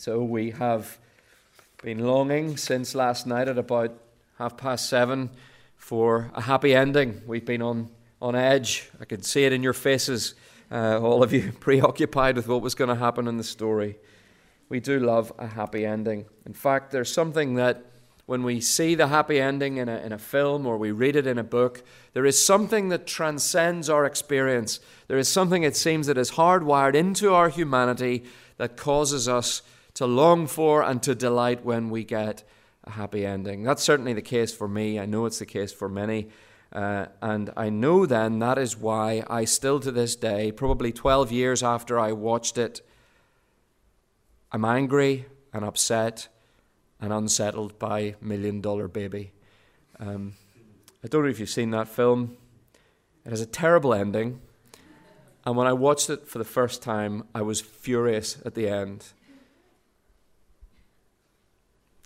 So we have been longing since last night at about half past seven for a happy ending. We've been on, on edge. I could see it in your faces, uh, all of you preoccupied with what was going to happen in the story. We do love a happy ending. In fact, there's something that when we see the happy ending in a, in a film or we read it in a book, there is something that transcends our experience. There is something, it seems, that is hardwired into our humanity that causes us to long for and to delight when we get a happy ending. That's certainly the case for me. I know it's the case for many. Uh, and I know then that is why I still to this day, probably 12 years after I watched it, I'm angry and upset and unsettled by Million Dollar Baby. Um, I don't know if you've seen that film. It has a terrible ending. And when I watched it for the first time, I was furious at the end.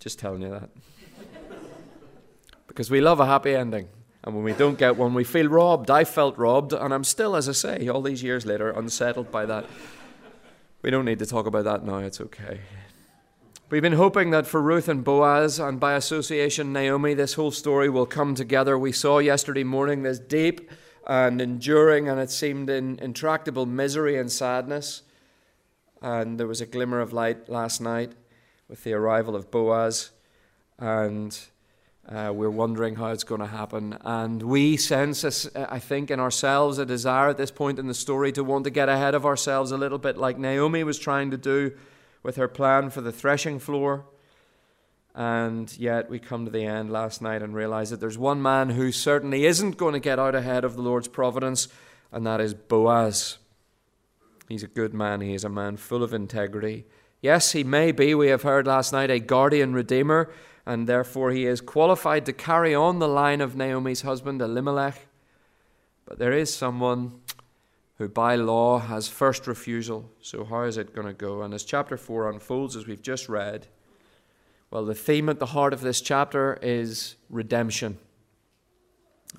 Just telling you that. because we love a happy ending. And when we don't get one, we feel robbed. I felt robbed, and I'm still, as I say, all these years later, unsettled by that. We don't need to talk about that now, it's okay. We've been hoping that for Ruth and Boaz, and by association Naomi, this whole story will come together. We saw yesterday morning this deep and enduring, and it seemed in intractable misery and sadness. And there was a glimmer of light last night with the arrival of Boaz, and uh, we're wondering how it's going to happen. And we sense, I think, in ourselves a desire at this point in the story to want to get ahead of ourselves a little bit, like Naomi was trying to do with her plan for the threshing floor. And yet we come to the end last night and realize that there's one man who certainly isn't going to get out ahead of the Lord's providence, and that is Boaz. He's a good man, he is a man full of integrity. Yes, he may be, we have heard last night, a guardian redeemer, and therefore he is qualified to carry on the line of Naomi's husband, Elimelech. But there is someone who by law has first refusal. So, how is it going to go? And as chapter 4 unfolds, as we've just read, well, the theme at the heart of this chapter is redemption.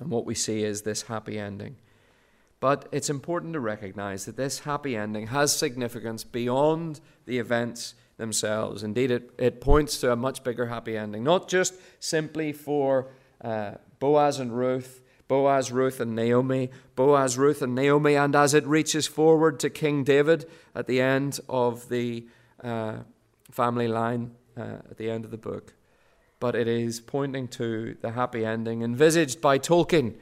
And what we see is this happy ending. But it's important to recognize that this happy ending has significance beyond the events themselves. Indeed, it, it points to a much bigger happy ending, not just simply for uh, Boaz and Ruth, Boaz, Ruth, and Naomi, Boaz, Ruth, and Naomi, and as it reaches forward to King David at the end of the uh, family line, uh, at the end of the book. But it is pointing to the happy ending envisaged by Tolkien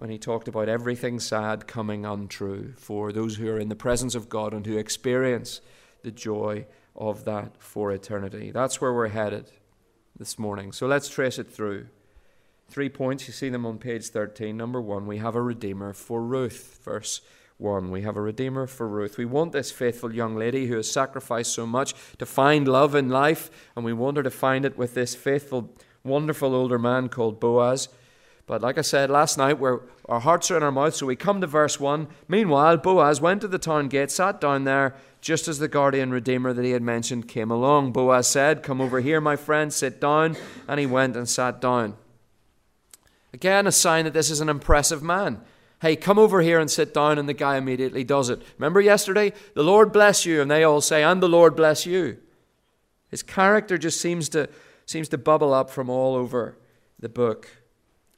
when he talked about everything sad coming untrue for those who are in the presence of God and who experience the joy of that for eternity. That's where we're headed this morning. So let's trace it through. Three points, you see them on page 13. Number one, we have a Redeemer for Ruth. Verse 1. We have a Redeemer for Ruth. We want this faithful young lady who has sacrificed so much to find love in life, and we want her to find it with this faithful, wonderful older man called Boaz. But like I said last night, where our hearts are in our mouths, so we come to verse 1. Meanwhile, Boaz went to the town gate, sat down there, just as the guardian redeemer that he had mentioned came along. Boaz said, Come over here, my friend, sit down. And he went and sat down. Again, a sign that this is an impressive man. Hey, come over here and sit down, and the guy immediately does it. Remember yesterday? The Lord bless you, and they all say, And the Lord bless you. His character just seems to, seems to bubble up from all over the book.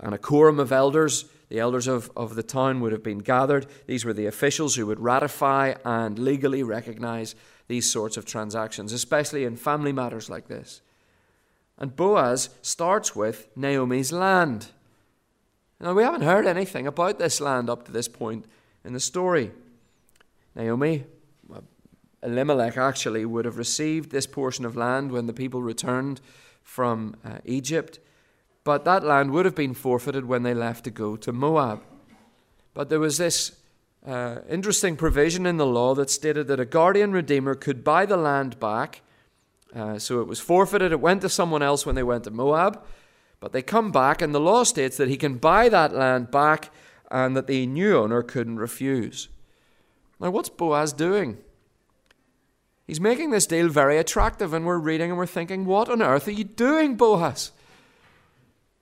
and a quorum of elders, the elders of, of the town, would have been gathered. These were the officials who would ratify and legally recognize these sorts of transactions, especially in family matters like this. And Boaz starts with Naomi's land. Now, we haven't heard anything about this land up to this point in the story. Naomi, Elimelech actually, would have received this portion of land when the people returned from uh, Egypt but that land would have been forfeited when they left to go to Moab. But there was this uh, interesting provision in the law that stated that a guardian redeemer could buy the land back Uh, so it was forfeited. It went to someone else when they went to Moab. But they come back, and the law states that he can buy that land back and that the new owner couldn't refuse. Now, what's Boaz doing? He's making this deal very attractive, and we're reading and we're thinking, what on earth are you doing, Boaz?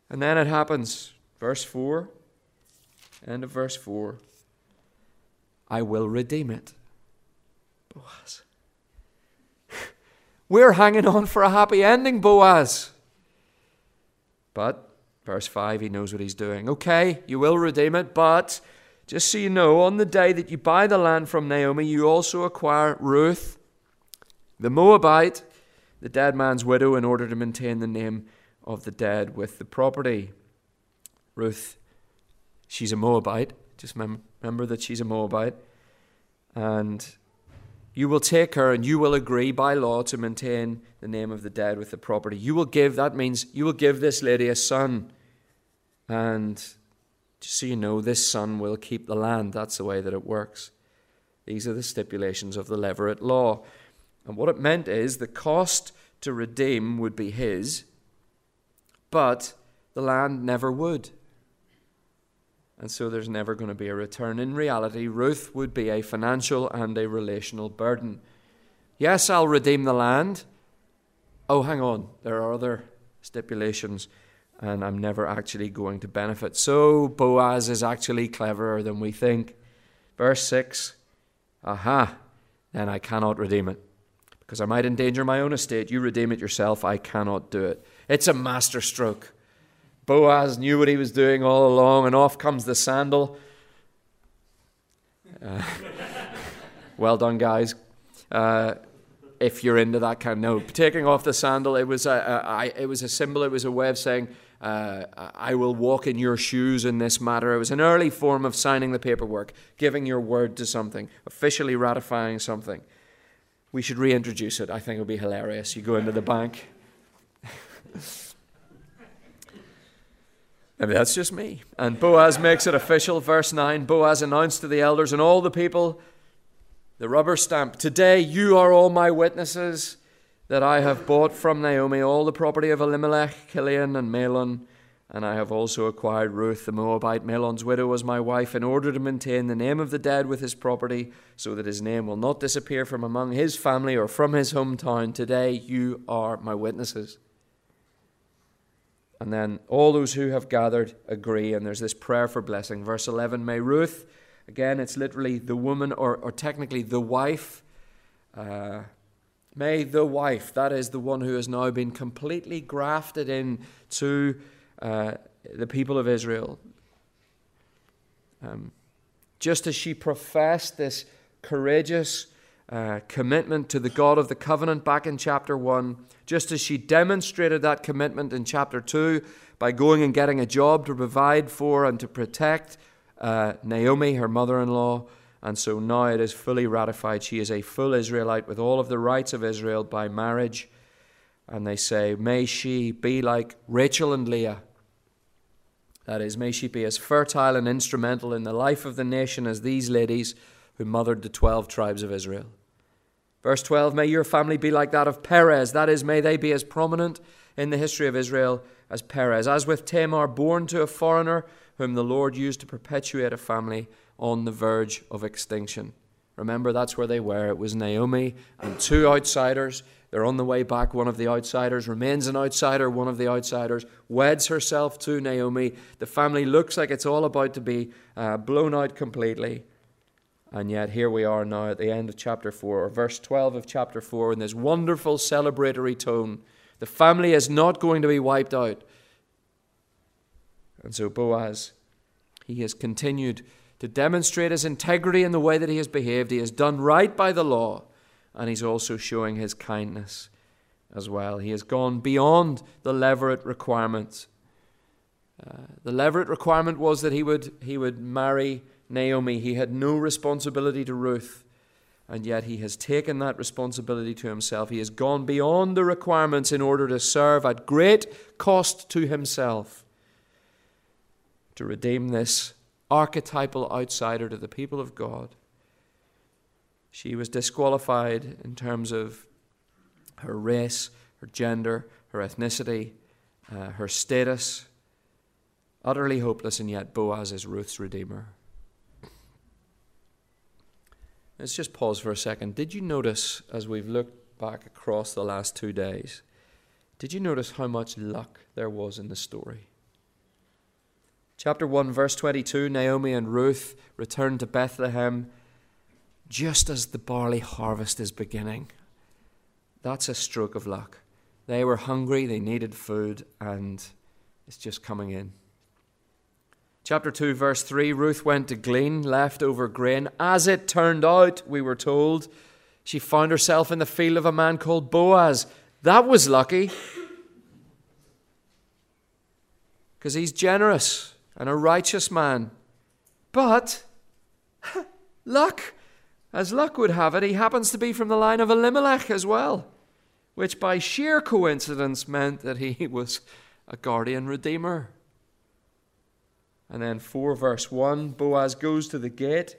And then it happens. Verse 4, end of verse 4 I will redeem it. Boaz. We're hanging on for a happy ending, Boaz. But, verse 5, he knows what he's doing. Okay, you will redeem it, but just so you know, on the day that you buy the land from Naomi, you also acquire Ruth, the Moabite, the dead man's widow, in order to maintain the name of the dead with the property. Ruth, she's a Moabite. Just remember that she's a Moabite. And you will take her and you will agree by law to maintain the name of the dead with the property. You will give, that means you will give this lady a son. And just so you know, this son will keep the land. That's the way that it works. These are the stipulations of the Levirate law. And what it meant is the cost to redeem would be his, but the land never would and so there's never going to be a return. In reality, Ruth would be a financial and a relational burden. Yes, I'll redeem the land. Oh, hang on, there are other stipulations, and I'm never actually going to benefit. So Boaz is actually cleverer than we think. Verse 6 Aha, then I cannot redeem it. Because I might endanger my own estate. You redeem it yourself. I cannot do it. It's a masterstroke. Boaz knew what he was doing all along, and off comes the sandal. Uh, well done, guys. Uh, if you're into that kind of no, taking off the sandal, it was a, a, I, it was a symbol. It was a way of saying, uh, "I will walk in your shoes in this matter." It was an early form of signing the paperwork, giving your word to something, officially ratifying something. We should reintroduce it. I think it would be hilarious. You go into the bank. Maybe that's just me. And Boaz makes it official. Verse 9 Boaz announced to the elders and all the people the rubber stamp Today you are all my witnesses that I have bought from Naomi all the property of Elimelech, Kilion, and Mahlon. And I have also acquired Ruth the Moabite, Mahlon's widow, as my wife, in order to maintain the name of the dead with his property, so that his name will not disappear from among his family or from his hometown. Today you are my witnesses. And then all those who have gathered agree, and there's this prayer for blessing. Verse 11 May Ruth, again, it's literally the woman, or, or technically the wife. Uh, may the wife, that is the one who has now been completely grafted in to uh, the people of Israel, um, just as she professed this courageous uh, commitment to the God of the covenant back in chapter 1, just as she demonstrated that commitment in chapter 2 by going and getting a job to provide for and to protect uh, Naomi, her mother in law. And so now it is fully ratified. She is a full Israelite with all of the rights of Israel by marriage. And they say, May she be like Rachel and Leah. That is, may she be as fertile and instrumental in the life of the nation as these ladies who mothered the 12 tribes of Israel. Verse 12 May your family be like that of Perez, that is, may they be as prominent in the history of Israel as Perez, as with Tamar, born to a foreigner, whom the Lord used to perpetuate a family on the verge of extinction. Remember, that's where they were. It was Naomi and two outsiders. They're on the way back. One of the outsiders remains an outsider. One of the outsiders weds herself to Naomi. The family looks like it's all about to be uh, blown out completely. And yet, here we are now at the end of chapter 4, or verse 12 of chapter 4, in this wonderful celebratory tone. The family is not going to be wiped out. And so, Boaz, he has continued to demonstrate his integrity in the way that he has behaved. He has done right by the law, and he's also showing his kindness as well. He has gone beyond the levirate requirements. Uh, the levirate requirement was that he would, he would marry Naomi. He had no responsibility to Ruth, and yet he has taken that responsibility to himself. He has gone beyond the requirements in order to serve at great cost to himself to redeem this archetypal outsider to the people of God. She was disqualified in terms of her race, her gender, her ethnicity, uh, her status. Utterly hopeless, and yet Boaz is Ruth's redeemer. Let's just pause for a second. Did you notice, as we've looked back across the last two days, did you notice how much luck there was in the story? Chapter 1, verse 22 Naomi and Ruth return to Bethlehem just as the barley harvest is beginning. That's a stroke of luck. They were hungry, they needed food, and it's just coming in. Chapter 2, verse 3 Ruth went to glean leftover grain. As it turned out, we were told, she found herself in the field of a man called Boaz. That was lucky. Because he's generous and a righteous man. But, luck, as luck would have it, he happens to be from the line of Elimelech as well which by sheer coincidence meant that he was a guardian redeemer. And then 4 verse 1 Boaz goes to the gate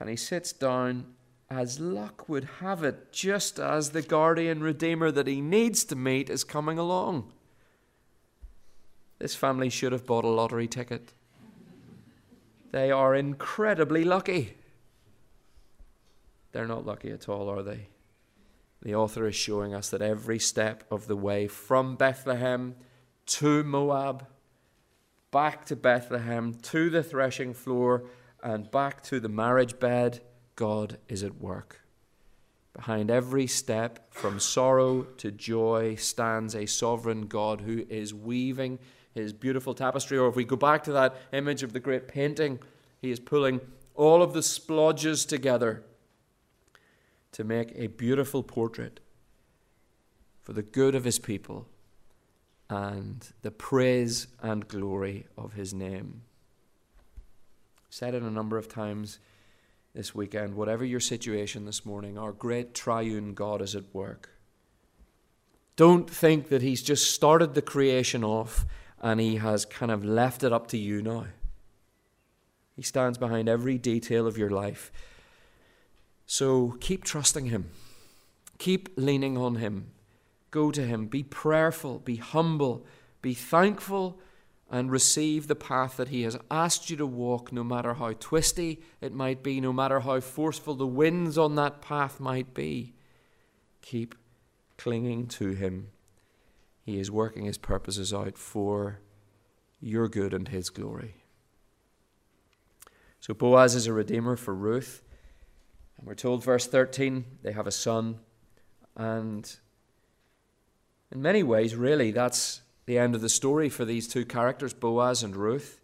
and he sits down as luck would have it, just as the guardian redeemer that he needs to meet is coming along. This family should have bought a lottery ticket. They are incredibly lucky. They're not lucky at all, are they? the author is showing us that every step of the way from Bethlehem to Moab, back to Bethlehem, to the threshing floor, and back to the marriage bed, God is at work. Behind every step from sorrow to joy stands a sovereign God who is weaving his beautiful tapestry. Or if we go back to that image of the great painting, he is pulling all of the splodges together to make a beautiful portrait for the good of his people and the praise and glory of his name. Said it a number of times this weekend, whatever your situation this morning, our great triune God is at work. Don't think that he's just started the creation off and he has kind of left it up to you now. He stands behind every detail of your life. So keep trusting Him, keep leaning on Him. Go to Him, be prayerful, be humble, be thankful, and receive the path that He has asked you to walk, no matter how twisty it might be, no matter how forceful the winds on that path might be. Keep clinging to Him. He is working His purposes out for your good and His glory. So Boaz is a redeemer for Ruth. And we're told, verse 13, they have a son. And in many ways, really, that's the end of the story for these two characters, Boaz and Ruth.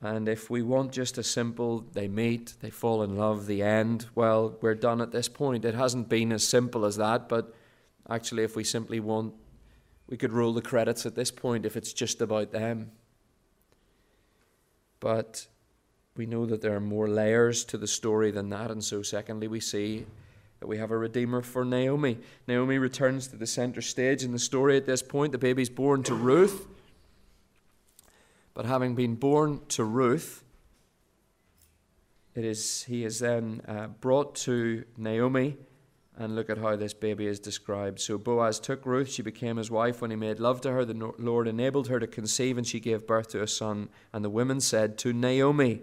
And if we want just a simple, they meet, they fall in love, the end, well, we're done at this point. It hasn't been as simple as that, but actually, if we simply want, we could roll the credits at this point if it's just about them. But we know that there are more layers to the story than that. And so, secondly, we see that we have a redeemer for Naomi. Naomi returns to the center stage in the story at this point. The baby's born to Ruth. But having been born to Ruth, it is, he is then uh, brought to Naomi. And look at how this baby is described. So Boaz took Ruth. She became his wife. When he made love to her, the Lord enabled her to conceive, and she gave birth to a son. And the women said to Naomi,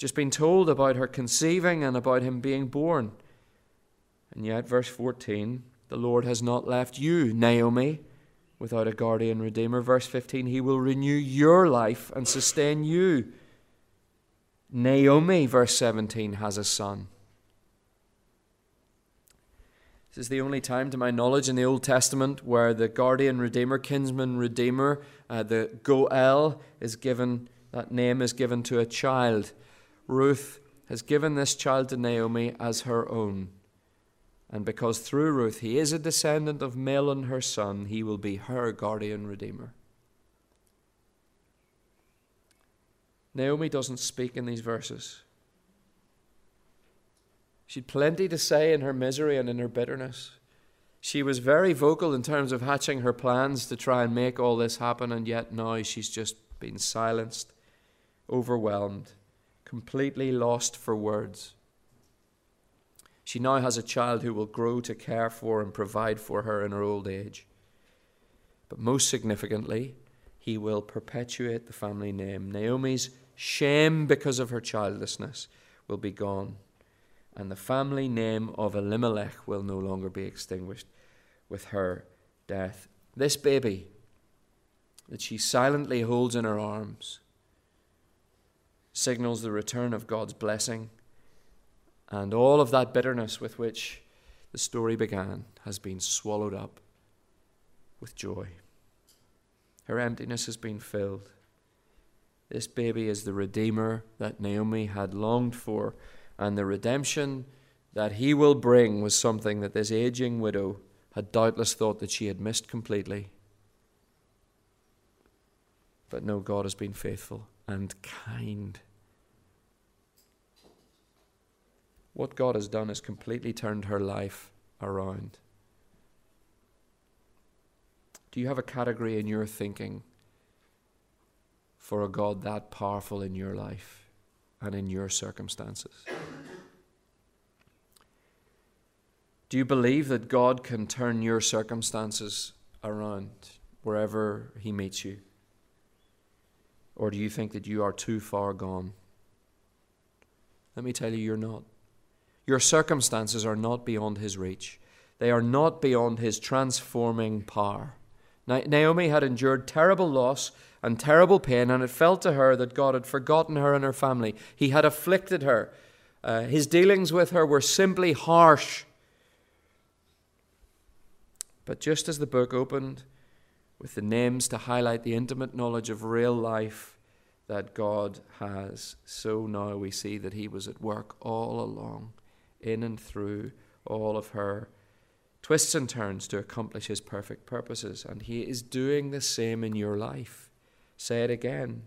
just been told about her conceiving and about him being born. And yet, verse 14, the Lord has not left you, Naomi, without a guardian redeemer. Verse 15, he will renew your life and sustain you. Naomi, verse 17, has a son. This is the only time, to my knowledge, in the Old Testament where the guardian redeemer, kinsman redeemer, uh, the Goel, is given, that name is given to a child. Ruth has given this child to Naomi as her own. And because through Ruth he is a descendant of Mahlon, her son, he will be her guardian redeemer. Naomi doesn't speak in these verses. She'd plenty to say in her misery and in her bitterness. She was very vocal in terms of hatching her plans to try and make all this happen, and yet now she's just been silenced, overwhelmed, completely lost for words. She now has a child who will grow to care for and provide for her in her old age. But most significantly, he will perpetuate the family name. Naomi's shame because of her childlessness will be gone, and the family name of Elimelech will no longer be extinguished with her death. This baby that she silently holds in her arms signals the return of God's blessing and all of that bitterness with which the story began has been swallowed up with joy. Her emptiness has been filled. This baby is the Redeemer that Naomi had longed for, and the redemption that he will bring was something that this aging widow had doubtless thought that she had missed completely. But no, God has been faithful and kind. What God has done is completely turned her life around. Do you have a category in your thinking for a God that powerful in your life and in your circumstances? Do you believe that God can turn your circumstances around wherever He meets you? Or do you think that you are too far gone? Let me tell you, you're not. Your circumstances are not beyond his reach, they are not beyond his transforming power. Naomi had endured terrible loss and terrible pain, and it felt to her that God had forgotten her and her family. He had afflicted her. Uh, his dealings with her were simply harsh. But just as the book opened with the names to highlight the intimate knowledge of real life that God has, so now we see that He was at work all along in and through all of her twists and turns to accomplish his perfect purposes. And he is doing the same in your life. Say it again.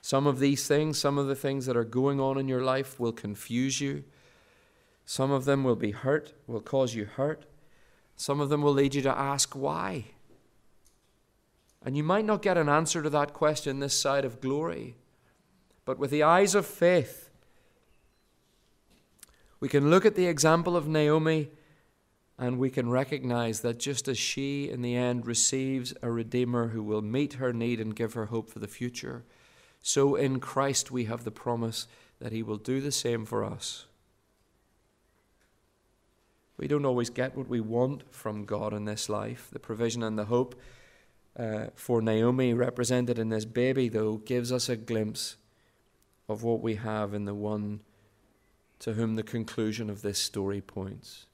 Some of these things, some of the things that are going on in your life will confuse you. Some of them will be hurt, will cause you hurt. Some of them will lead you to ask why. And you might not get an answer to that question this side of glory. But with the eyes of faith, we can look at the example of Naomi and we can recognize that just as she, in the end, receives a Redeemer who will meet her need and give her hope for the future, so in Christ we have the promise that He will do the same for us. We don't always get what we want from God in this life. The provision and the hope uh, for Naomi, represented in this baby, though, gives us a glimpse of what we have in the one to whom the conclusion of this story points.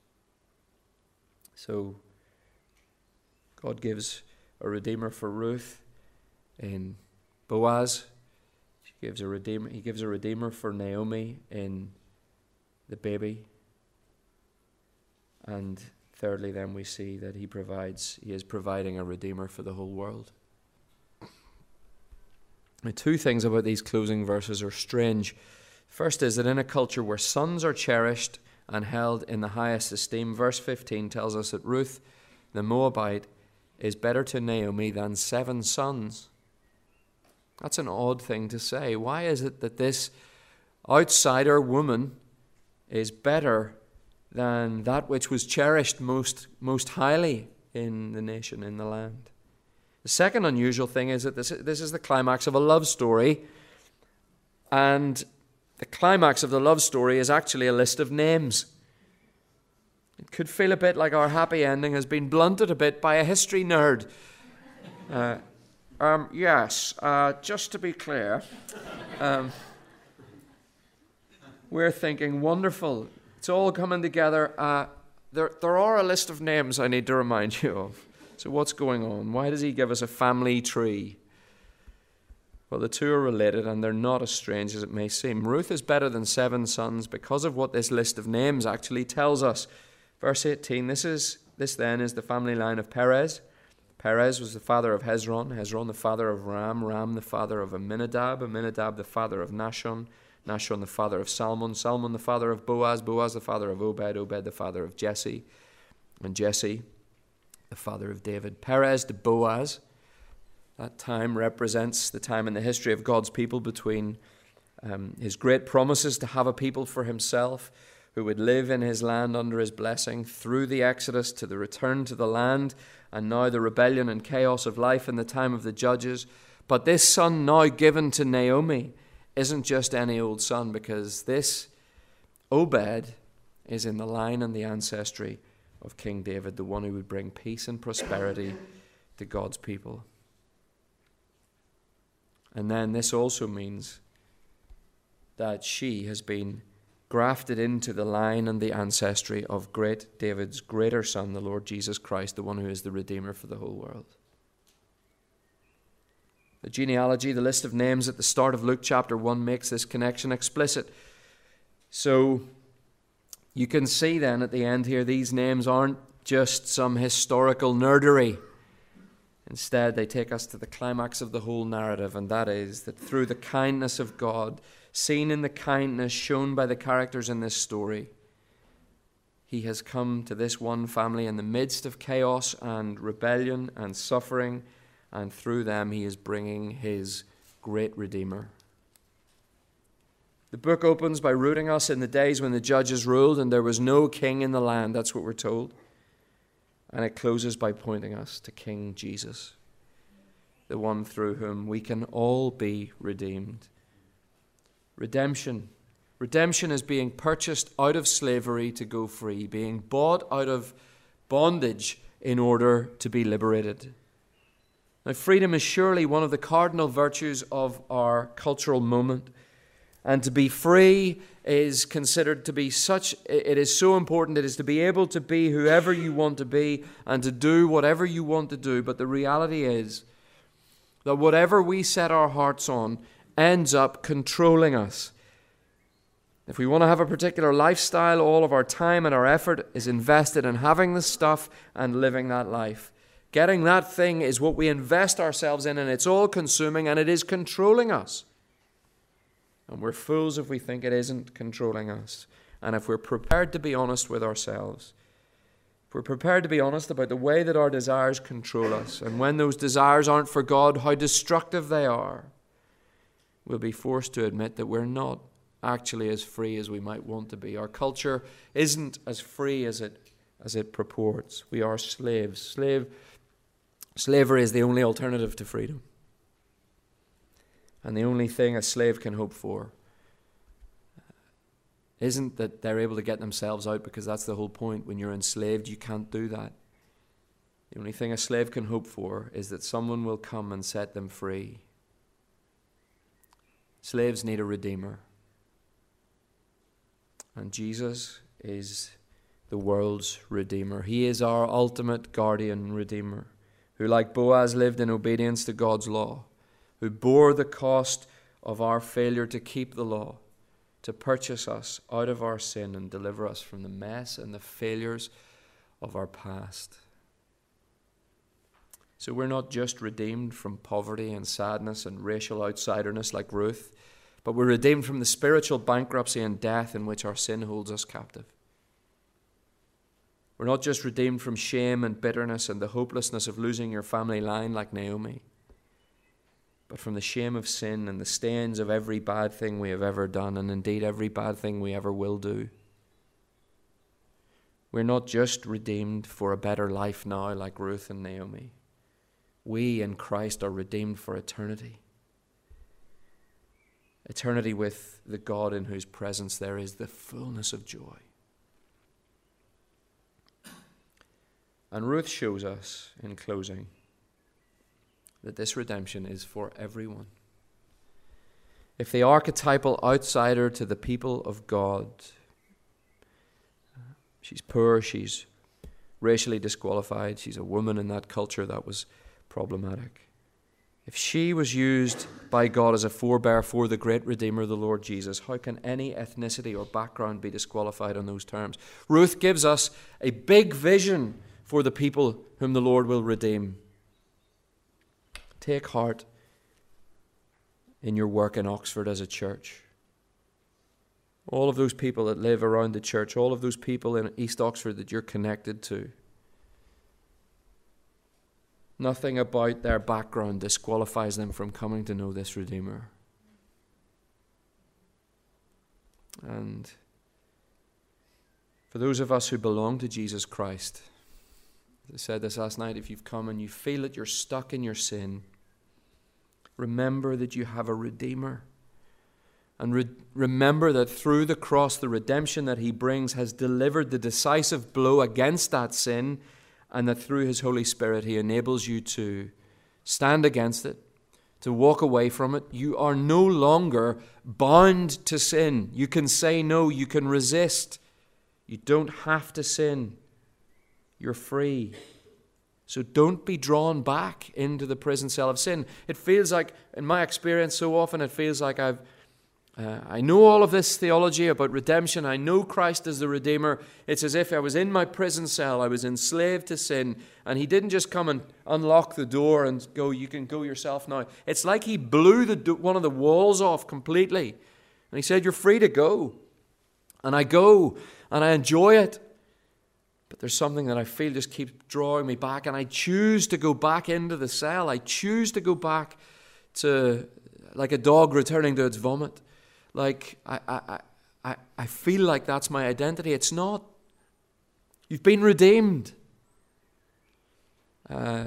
So, God gives a redeemer for Ruth in Boaz. He gives a redeemer. He gives a redeemer for Naomi in the baby. And thirdly, then we see that he provides. He is providing a redeemer for the whole world. Two things about these closing verses are strange. First is that in a culture where sons are cherished and held in the highest esteem, verse 15 tells us that Ruth, the Moabite, is better to Naomi than seven sons. That's an odd thing to say. Why is it that this outsider woman is better than that which was cherished most, most highly in the nation, in the land? The second unusual thing is that this, this is the climax of a love story, and the climax of the love story is actually a list of names. It could feel a bit like our happy ending has been blunted a bit by a history nerd. Uh, um, yes, uh, just to be clear, um, we're thinking wonderful. It's all coming together. Uh, there, there are a list of names I need to remind you of. So, what's going on? Why does he give us a family tree? Well, the two are related and they're not as strange as it may seem. Ruth is better than seven sons because of what this list of names actually tells us. Verse 18 this, is, this then is the family line of Perez. Perez was the father of Hezron, Hezron the father of Ram, Ram the father of Amminadab, Amminadab the father of Nahshon, Nahshon the father of Salmon, Salmon the father of Boaz, Boaz the father of Obed, Obed the father of Jesse, and Jesse the father of David. Perez to Boaz, that time represents the time in the history of God's people between um, his great promises to have a people for himself who would live in his land under his blessing through the Exodus to the return to the land and now the rebellion and chaos of life in the time of the judges. But this son now given to Naomi isn't just any old son because this Obed is in the line and the ancestry of King David, the one who would bring peace and prosperity to God's people. And then this also means that she has been grafted into the line and the ancestry of great David's greater son, the Lord Jesus Christ, the one who is the Redeemer for the whole world. The genealogy, the list of names at the start of Luke chapter 1 makes this connection explicit. So you can see then at the end here, these names aren't just some historical nerdery. Instead, they take us to the climax of the whole narrative, and that is that through the kindness of God, seen in the kindness shown by the characters in this story, he has come to this one family in the midst of chaos and rebellion and suffering, and through them he is bringing his great Redeemer. The book opens by rooting us in the days when the judges ruled and there was no king in the land. That's what we're told. And it closes by pointing us to King Jesus, the one through whom we can all be redeemed. Redemption. Redemption is being purchased out of slavery to go free, being bought out of bondage in order to be liberated. Now, freedom is surely one of the cardinal virtues of our cultural moment. And to be free is considered to be such, it is so important. It is to be able to be whoever you want to be and to do whatever you want to do. But the reality is that whatever we set our hearts on ends up controlling us. If we want to have a particular lifestyle, all of our time and our effort is invested in having the stuff and living that life. Getting that thing is what we invest ourselves in, and it's all consuming and it is controlling us. And we're fools if we think it isn't controlling us. And if we're prepared to be honest with ourselves, if we're prepared to be honest about the way that our desires control us, and when those desires aren't for God, how destructive they are, we'll be forced to admit that we're not actually as free as we might want to be. Our culture isn't as free as it, as it purports. We are slaves. Slave, slavery is the only alternative to freedom. And the only thing a slave can hope for isn't that they're able to get themselves out because that's the whole point. When you're enslaved, you can't do that. The only thing a slave can hope for is that someone will come and set them free. Slaves need a redeemer. And Jesus is the world's redeemer. He is our ultimate guardian redeemer, who, like Boaz, lived in obedience to God's law who bore the cost of our failure to keep the law, to purchase us out of our sin and deliver us from the mess and the failures of our past. So we're not just redeemed from poverty and sadness and racial outsiderness like Ruth, but we're redeemed from the spiritual bankruptcy and death in which our sin holds us captive. We're not just redeemed from shame and bitterness and the hopelessness of losing your family line like Naomi but from the shame of sin and the stains of every bad thing we have ever done, and indeed every bad thing we ever will do. We're not just redeemed for a better life now, like Ruth and Naomi. We in Christ are redeemed for eternity. Eternity with the God in whose presence there is the fullness of joy. And Ruth shows us, in closing, that this redemption is for everyone. If the archetypal outsider to the people of God, she's poor, she's racially disqualified, she's a woman in that culture that was problematic. If she was used by God as a forebear for the great Redeemer, the Lord Jesus, how can any ethnicity or background be disqualified on those terms? Ruth gives us a big vision for the people whom the Lord will redeem. Take heart in your work in Oxford as a church. All of those people that live around the church, all of those people in East Oxford that you're connected to. Nothing about their background disqualifies them from coming to know this Redeemer. And for those of us who belong to Jesus Christ, I said this last night, if you've come and you feel that you're stuck in your sin, remember that you have a Redeemer. And re- remember that through the cross, the redemption that He brings has delivered the decisive blow against that sin and that through His Holy Spirit, He enables you to stand against it, to walk away from it. You are no longer bound to sin. You can say no, you can resist. You don't have to sin. You're free. So don't be drawn back into the prison cell of sin. It feels like, in my experience, so often it feels like I've uh, I know all of this theology about redemption. I know Christ as the Redeemer. It's as if I was in my prison cell. I was enslaved to sin. And He didn't just come and unlock the door and go, You can go yourself now. It's like He blew the, one of the walls off completely. And He said, You're free to go. And I go and I enjoy it. But there's something that I feel just keeps drawing me back. And I choose to go back into the cell. I choose to go back to like a dog returning to its vomit like I, I, I, I feel like that's my identity. It's not. You've been redeemed. Uh,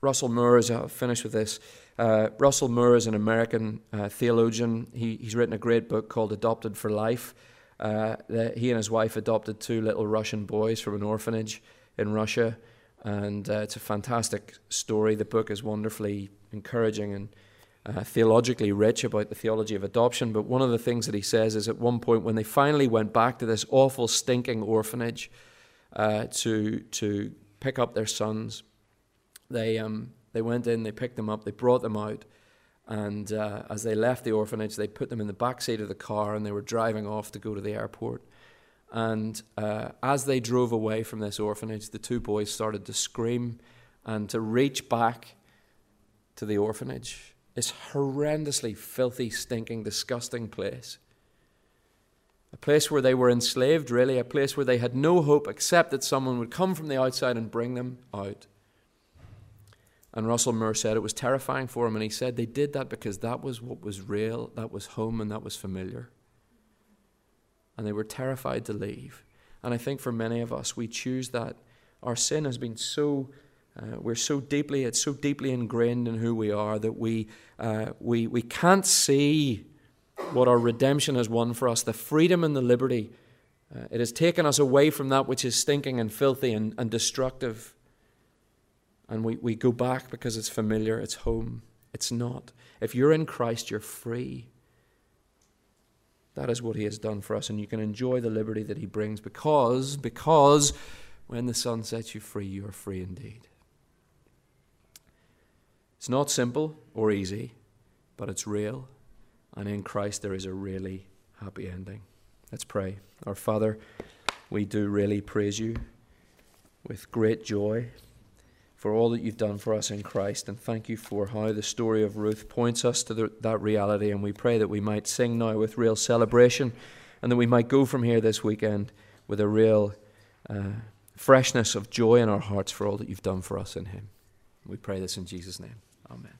Russell Moore is, I'll finish with this. Uh, Russell Moore is an American uh, theologian. He, he's written a great book called Adopted for Life. Uh, he and his wife adopted two little Russian boys from an orphanage in Russia. And uh, it's a fantastic story. The book is wonderfully encouraging and uh, theologically rich about the theology of adoption, but one of the things that he says is at one point when they finally went back to this awful, stinking orphanage uh, to, to pick up their sons, they, um, they went in, they picked them up, they brought them out, and uh, as they left the orphanage, they put them in the back seat of the car and they were driving off to go to the airport. And uh, as they drove away from this orphanage, the two boys started to scream and to reach back to the orphanage this horrendously filthy, stinking, disgusting place. A place where they were enslaved, really, a place where they had no hope except that someone would come from the outside and bring them out. And Russell Moore said it was terrifying for him, and he said they did that because that was what was real, that was home, and that was familiar. And they were terrified to leave. And I think for many of us, we choose that. Our sin has been so uh, we're so deeply, it's so deeply ingrained in who we are that we, uh, we, we can't see what our redemption has won for us, the freedom and the liberty. Uh, it has taken us away from that which is stinking and filthy and, and destructive. And we, we go back because it's familiar, it's home. It's not. If you're in Christ, you're free. That is what He has done for us, and you can enjoy the liberty that He brings because, because when the Son sets you free, you are free indeed. It's not simple or easy, but it's real. And in Christ, there is a really happy ending. Let's pray. Our Father, we do really praise you with great joy for all that you've done for us in Christ. And thank you for how the story of Ruth points us to the, that reality. And we pray that we might sing now with real celebration and that we might go from here this weekend with a real uh, freshness of joy in our hearts for all that you've done for us in Him. We pray this in Jesus' name. Amen.